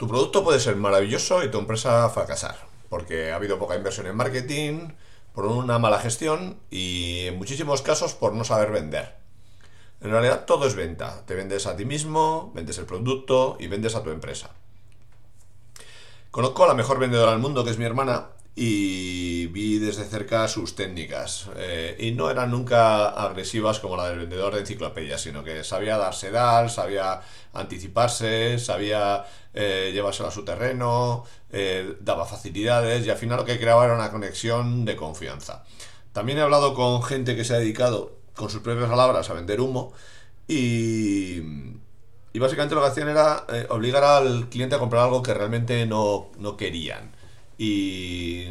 Tu producto puede ser maravilloso y tu empresa fracasar, porque ha habido poca inversión en marketing, por una mala gestión y en muchísimos casos por no saber vender. En realidad todo es venta. Te vendes a ti mismo, vendes el producto y vendes a tu empresa. Conozco a la mejor vendedora del mundo, que es mi hermana, y vi desde cerca sus técnicas. Eh, y no eran nunca agresivas como la del vendedor de enciclopedias, sino que sabía darse dar, sabía anticiparse, sabía eh, llevárselo a su terreno, eh, daba facilidades y al final lo que creaba era una conexión de confianza. También he hablado con gente que se ha dedicado con sus propias palabras a vender humo y, y básicamente lo que hacían era obligar al cliente a comprar algo que realmente no, no querían. Y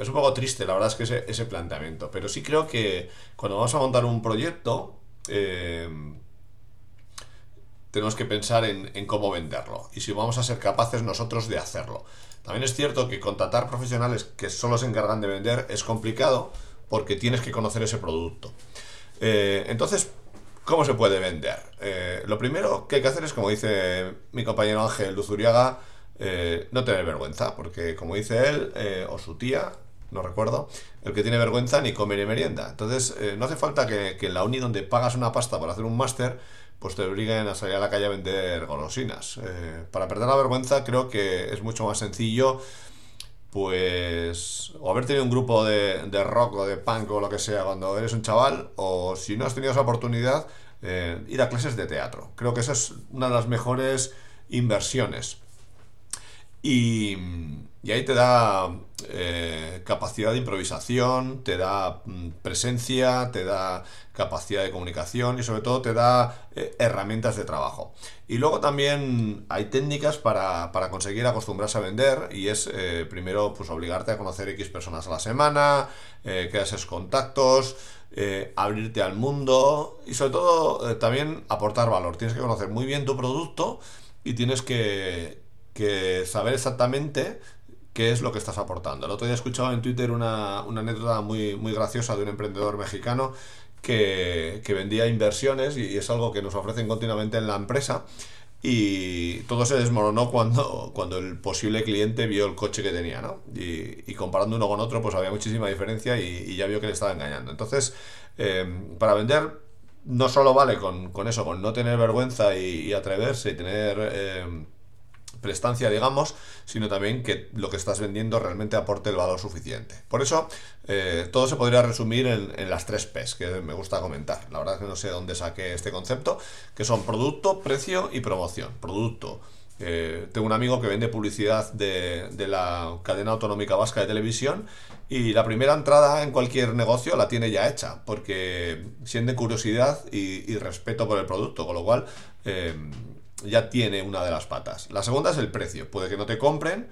es un poco triste, la verdad es que ese, planteamiento. Pero sí creo que cuando vamos a montar un proyecto, eh, tenemos que pensar en, cómo venderlo y si vamos a ser capaces nosotros de hacerlo. También es cierto que contratar profesionales que solo se encargan de vender es complicado porque tienes que conocer ese producto. Eh, entonces, ¿cómo se puede vender? Eh, lo primero que hay que hacer es, como dice mi compañero Ángel Luzuriaga, eh, no tener vergüenza, porque como dice él, eh, o su tía, no recuerdo, el que tiene vergüenza ni come ni merienda. Entonces, eh, no hace falta que, en la uni donde pagas una pasta para hacer un máster, pues te obliguen a salir a la calle a vender golosinas. para perder la vergüenza creo que es mucho más sencillo pues o haber tenido un grupo de, de, rock o de punk o lo que sea cuando eres un chaval, o si no has tenido esa oportunidad, ir a clases de teatro. Creo que esa es una de las mejores inversiones. Y, ahí te da eh, capacidad de improvisación, te da mm, presencia, te da capacidad de comunicación y sobre todo te da eh, herramientas de trabajo. Y luego también hay técnicas para, conseguir acostumbrarse a vender y es eh, primero pues obligarte a conocer X personas a la semana, que haces contactos, abrirte al mundo y sobre todo también aportar valor. Tienes que conocer muy bien tu producto y tienes que, que saber exactamente qué es lo que estás aportando. El otro día he escuchado en Twitter una, anécdota muy, muy graciosa de un emprendedor mexicano que, vendía inversiones y es algo que nos ofrecen continuamente en la empresa. Y todo se desmoronó cuando, cuando el posible cliente vio el coche que tenía, ¿no? Y, comparando uno con otro, pues había muchísima diferencia y, ya vio que le estaba engañando. Entonces, eh, para vender no solo vale con, eso, con no tener vergüenza y, atreverse y tener... Eh, prestancia, digamos, sino también que lo que estás vendiendo realmente aporte el valor suficiente. Por eso, eh, todo se podría resumir en, las tres P's que me gusta comentar. La verdad es que no sé dónde saqué este concepto, que son producto, precio y promoción. Producto. Eh, tengo un amigo que vende publicidad de, la cadena autonómica vasca de televisión y la primera entrada en cualquier negocio la tiene ya hecha porque siente curiosidad y, respeto por el producto, con lo cual eh, ya tiene una de las patas. La segunda es el precio. Puede que no te compren,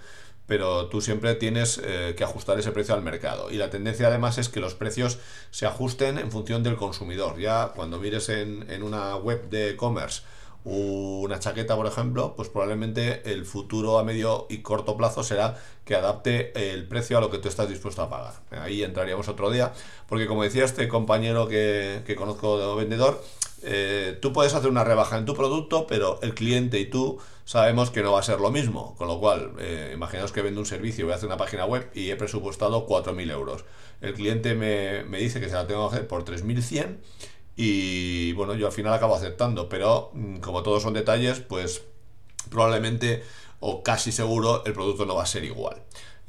pero tú siempre tienes eh, que ajustar ese precio al mercado. Y la tendencia además es que los precios se ajusten en función del consumidor. Ya cuando mires en, una web de e-commerce una chaqueta, por ejemplo, pues probablemente el futuro a medio y corto plazo será que adapte el precio a lo que tú estás dispuesto a pagar. Ahí entraríamos otro día, porque como decía este compañero que conozco de vendedor, eh, tú puedes hacer una rebaja en tu producto, pero el cliente y tú sabemos que no va a ser lo mismo. Con lo cual, eh, imaginaos que vendo un servicio, voy a hacer una página web y he presupuestado 4.000 euros. El cliente me, me, dice que se la tengo que hacer por 3.100 y bueno, yo al final acabo aceptando, pero mm, como todos son detalles, pues probablemente o casi seguro el producto no va a ser igual.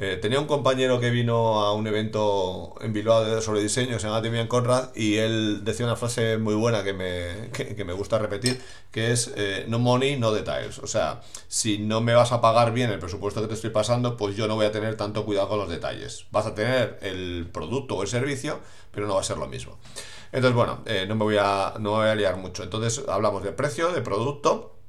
Eh, tenía un compañero que vino a un evento en Bilbao sobre diseño, se llama Demian Conrad, y él decía una frase muy buena que me, que, me gusta repetir, que es eh, no money, no details. O sea, si no me vas a pagar bien el presupuesto que te estoy pasando, pues yo no voy a tener tanto cuidado con los detalles. Vas a tener el producto o el servicio, pero no va a ser lo mismo. Entonces, bueno, eh, no, me voy a, no me voy a liar mucho. Entonces, hablamos de precio, de producto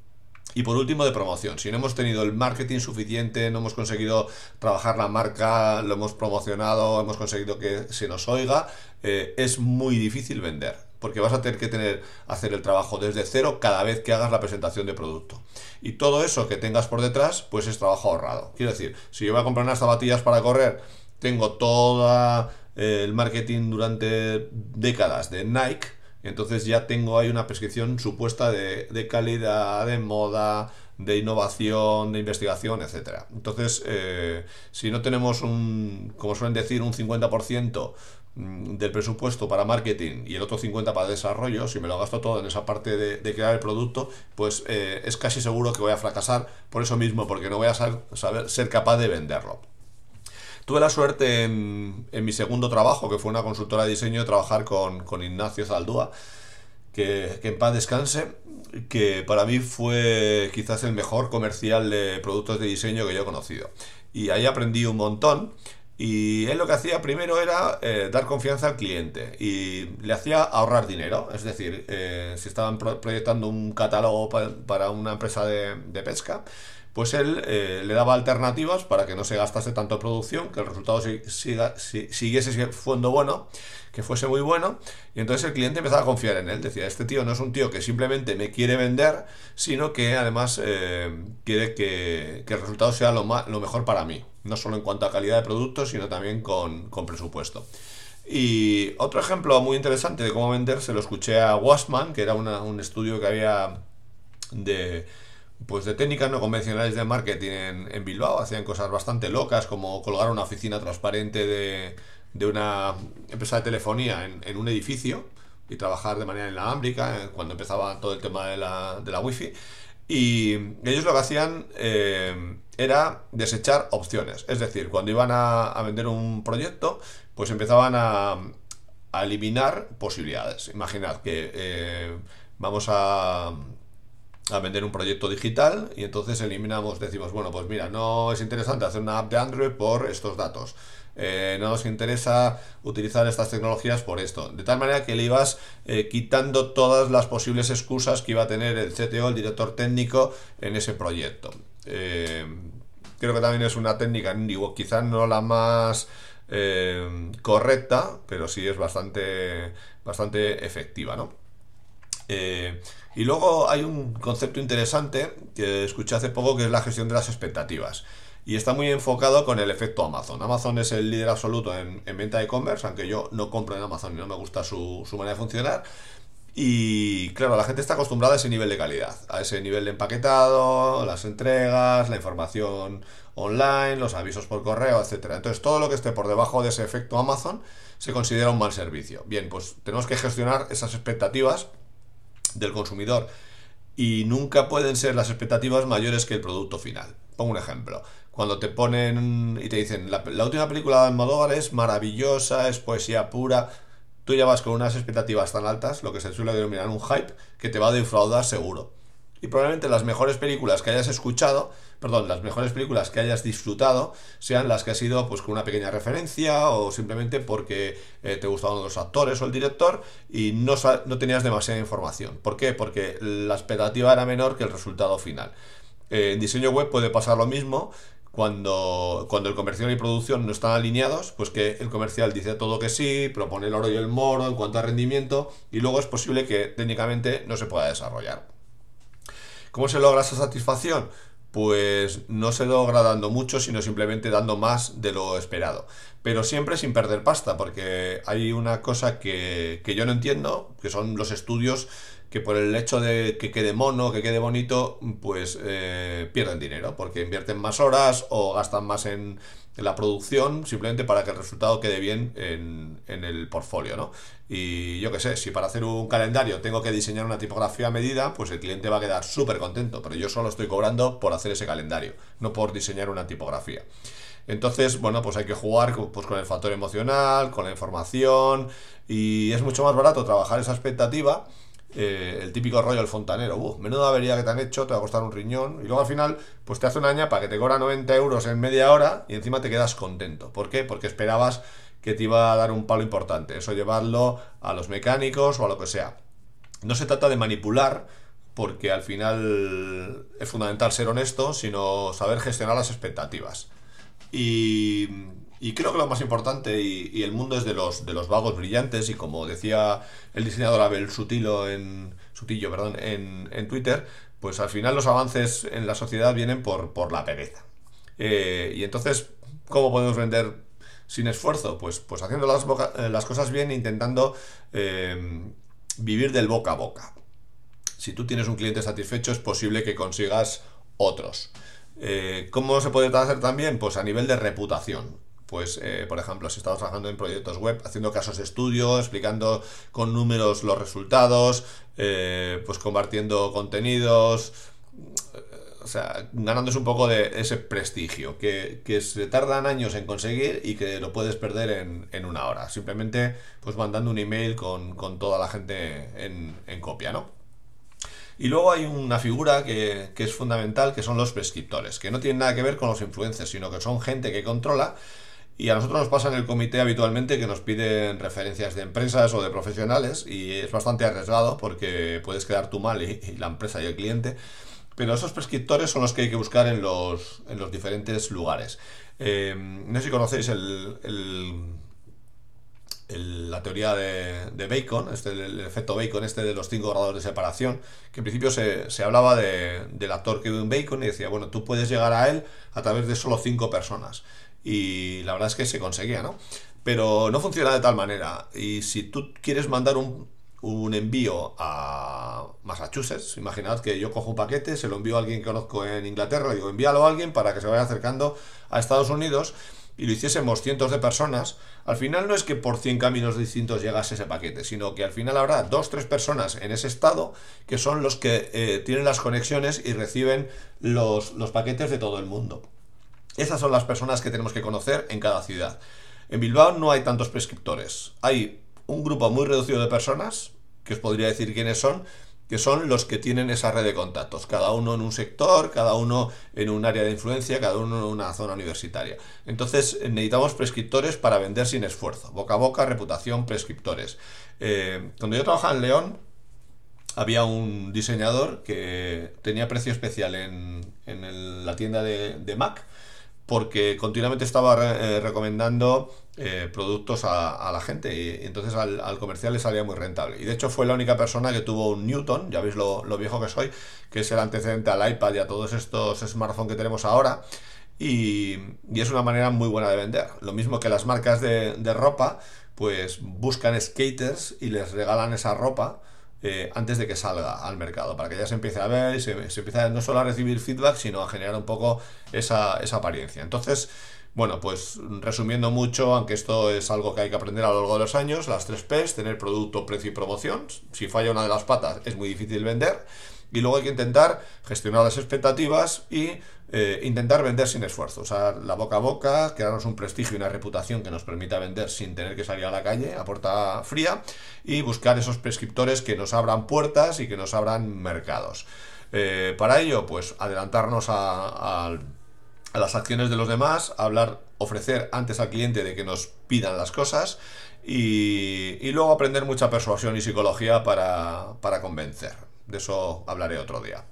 y por último, de promoción. Si no hemos tenido el marketing suficiente, no hemos conseguido trabajar la marca, lo hemos promocionado, hemos conseguido que se nos oiga, eh, es muy difícil vender. Porque vas a tener que tener, hacer el trabajo desde cero cada vez que hagas la presentación de producto. Y todo eso que tengas por detrás, pues es trabajo ahorrado. Quiero decir, si yo voy a comprar unas zapatillas para correr, tengo todo eh, el marketing durante décadas de Nike entonces ya tengo ahí una prescripción supuesta de, calidad, de moda, de innovación, de investigación, etc. Entonces, eh, si no tenemos un, como suelen decir, un 50% mm, del presupuesto para marketing y el otro 50% para desarrollo, si me lo gasto todo en esa parte de, crear el producto, pues eh, es casi seguro que voy a fracasar por eso mismo, porque no voy a saber, ser capaz de venderlo. Tuve la suerte en, mi segundo trabajo, que fue una consultora de diseño, de trabajar con, con Ignacio Zaldúa, que, que en paz descanse, que para mí fue quizás el mejor comercial de productos de diseño que yo he conocido. Y ahí aprendí un montón. Y él lo que hacía primero era eh, dar confianza al cliente y le hacía ahorrar dinero. Es decir, eh, si estaban proyectando un catálogo para una empresa de, de pesca, pues él eh, le daba alternativas para que no se gastase tanto producción, que el resultado siga, siguiese siendo bueno, que fuese muy bueno, y entonces el cliente empezaba a confiar en él, decía, este tío no es un tío que simplemente me quiere vender, sino que además eh, quiere que, el resultado sea lo, lo mejor para mí, no solo en cuanto a calidad de producto, sino también con, presupuesto. Y otro ejemplo muy interesante de cómo vender se lo escuché a Wasman, que era un estudio que había de pues de técnicas no convencionales de marketing en, Bilbao. Hacían cosas bastante locas, como colgar una oficina transparente de, de una empresa de telefonía en, un edificio y trabajar de manera inalámbrica eh, cuando empezaba todo el tema de la, de la wifi. Y ellos lo que hacían eh, era desechar opciones. Es decir, cuando iban a, vender un proyecto, pues empezaban a, eliminar posibilidades. Imaginad que eh, vamos a a vender un proyecto digital y entonces eliminamos, decimos, bueno, pues mira, no es interesante hacer una app de Android por estos datos. Eh, no nos interesa utilizar estas tecnologías por esto. De tal manera que le ibas eh, quitando todas las posibles excusas que iba a tener el CTO, el director técnico, en ese proyecto. Eh, creo que también es una técnica, digo, quizás no la más correcta, pero sí es bastante, bastante efectiva, ¿no? Y luego hay un concepto interesante que escuché hace poco que es la gestión de las expectativas. Y está muy enfocado con el efecto Amazon. Amazon es el líder absoluto en, venta de e-commerce, aunque yo no compro en Amazon y no me gusta su, su manera de funcionar. Y claro, la gente está acostumbrada a ese nivel de calidad, a ese nivel de empaquetado, las entregas, la información online, los avisos por correo, etc. Entonces, todo lo que esté por debajo de ese efecto Amazon se considera un mal servicio. Bien, pues tenemos que gestionar esas expectativas del consumidor y nunca pueden ser las expectativas mayores que el producto final. Pongo un ejemplo. Cuando te ponen y te dicen, la, última película de Almodóvar es maravillosa, es poesía pura, tú ya vas con unas expectativas tan altas, lo que se suele denominar un hype, que te va a defraudar seguro y probablemente las mejores películas que hayas escuchado, perdón, las mejores películas que hayas disfrutado sean las que has sido pues con una pequeña referencia o simplemente porque eh, te gustaban los actores o el director y no, no tenías demasiada información. ¿Por qué? Porque la expectativa era menor que el resultado final. Eh, en diseño web puede pasar lo mismo, cuando, cuando el comercial y producción no están alineados, pues que el comercial dice todo que sí, propone el oro y el moro en cuanto a rendimiento, y luego es posible que técnicamente no se pueda desarrollar. ¿Cómo se logra esa satisfacción? Pues no se logra dando mucho, sino simplemente dando más de lo esperado. Pero siempre sin perder pasta, porque hay una cosa que, que yo no entiendo, que son los estudios que por el hecho de que quede mono, que quede bonito, pues eh, pierden dinero, porque invierten más horas o gastan más en, la producción, simplemente para que el resultado quede bien en, el portfolio, ¿no? Y yo qué sé, si para hacer un calendario tengo que diseñar una tipografía a medida, pues el cliente va a quedar súper contento, pero yo solo estoy cobrando por hacer ese calendario, no por diseñar una tipografía. Entonces, bueno, pues hay que jugar pues, con el factor emocional, con la información, y es mucho más barato trabajar esa expectativa eh, el típico rollo del fontanero, uh, menuda avería que te han hecho, te va a costar un riñón, y luego al final, pues te hace una ñapa que te cobra 90 euros en media hora y encima te quedas contento. ¿Por qué? Porque esperabas que te iba a dar un palo importante, eso llevarlo a los mecánicos o a lo que sea. No se trata de manipular, porque al final es fundamental ser honesto, sino saber gestionar las expectativas. Y y creo que lo más importante, y, el mundo es de los, de los vagos brillantes, y como decía el diseñador Abel Sutilo en, Sutillo perdón, en, en Twitter, pues al final los avances en la sociedad vienen por, por la pereza. Eh, y entonces, ¿cómo podemos vender sin esfuerzo? Pues, pues haciendo las, eh, cosas bien, intentando eh, vivir del boca a boca. Si tú tienes un cliente satisfecho, es posible que consigas otros. ¿Cómo se puede hacer también? Pues a nivel de reputación. Pues, eh, por ejemplo, si estamos trabajando en proyectos web, haciendo casos de estudio, explicando con números los resultados, eh, pues compartiendo contenidos, o sea, ganándose un poco de ese prestigio que, se tardan años en conseguir y que lo puedes perder en, una hora. Simplemente, pues mandando un email con, toda la gente en, en copia, ¿no? Y luego hay una figura que, es fundamental, que son los prescriptores, que no tienen nada que ver con los influencers, sino que son gente que controla. Y a nosotros nos pasa en el comité habitualmente que nos piden referencias de empresas o de profesionales y es bastante arriesgado porque puedes quedar tú mal y, la empresa y el cliente. Pero esos prescriptores son los que hay que buscar en los, en los diferentes lugares. Eh, no sé si conocéis el la teoría de, Bacon, este, el, efecto Bacon, este de los cinco grados de separación, que en principio se, hablaba del actor Kevin Bacon y decía, bueno, tú puedes llegar a él a través de solo cinco personas. Y la verdad es que se conseguía, ¿no? Pero no funciona de tal manera. Y si tú quieres mandar un, un envío a Massachusetts, imaginad que yo cojo un paquete, se lo envío a alguien que conozco en Inglaterra, digo, envíalo a alguien para que se vaya acercando a Estados Unidos y lo hiciésemos cientos de personas, al final no es que por 100 caminos distintos llegase ese paquete, sino que al final habrá dos, tres personas en ese estado que son los que eh, tienen las conexiones y reciben los, los paquetes de todo el mundo. Esas son las personas que tenemos que conocer en cada ciudad. En Bilbao no hay tantos prescriptores. Hay un grupo muy reducido de personas, que os podría decir quiénes son, que son los que tienen esa red de contactos, cada uno en un sector, cada uno en un área de influencia, cada uno en una zona universitaria. Entonces necesitamos prescriptores para vender sin esfuerzo, boca a boca, reputación, prescriptores. Eh, cuando yo trabajaba en León, había un diseñador que tenía precio especial en, la tienda de Mac porque continuamente estaba eh, recomendando eh, productos a, la gente y, entonces al, comercial le salía muy rentable. Y de hecho fue la única persona que tuvo un Newton, ya veis lo, viejo que soy, que es el antecedente al iPad y a todos estos smartphones que tenemos ahora. Y, es una manera muy buena de vender. Lo mismo que las marcas de ropa, pues buscan skaters y les regalan esa ropa eh, antes de que salga al mercado, para que ya se empiece a ver y se, empiece no solo a recibir feedback, sino a generar un poco esa, apariencia. Entonces, bueno, pues resumiendo mucho, aunque esto es algo que hay que aprender a lo largo de los años, las tres P's, tener producto, precio y promoción. Si falla una de las patas es muy difícil vender. Y luego hay que intentar gestionar las expectativas y eh, intentar vender sin esfuerzo. Usar la boca a boca, crearnos un prestigio y una reputación que nos permita vender sin tener que salir a la calle a puerta fría y buscar esos prescriptores que nos abran puertas y que nos abran mercados. Eh, para ello, pues adelantarnos a, las acciones de los demás, hablar, ofrecer antes al cliente de que nos pidan las cosas y, luego aprender mucha persuasión y psicología para convencer. De eso hablaré otro día.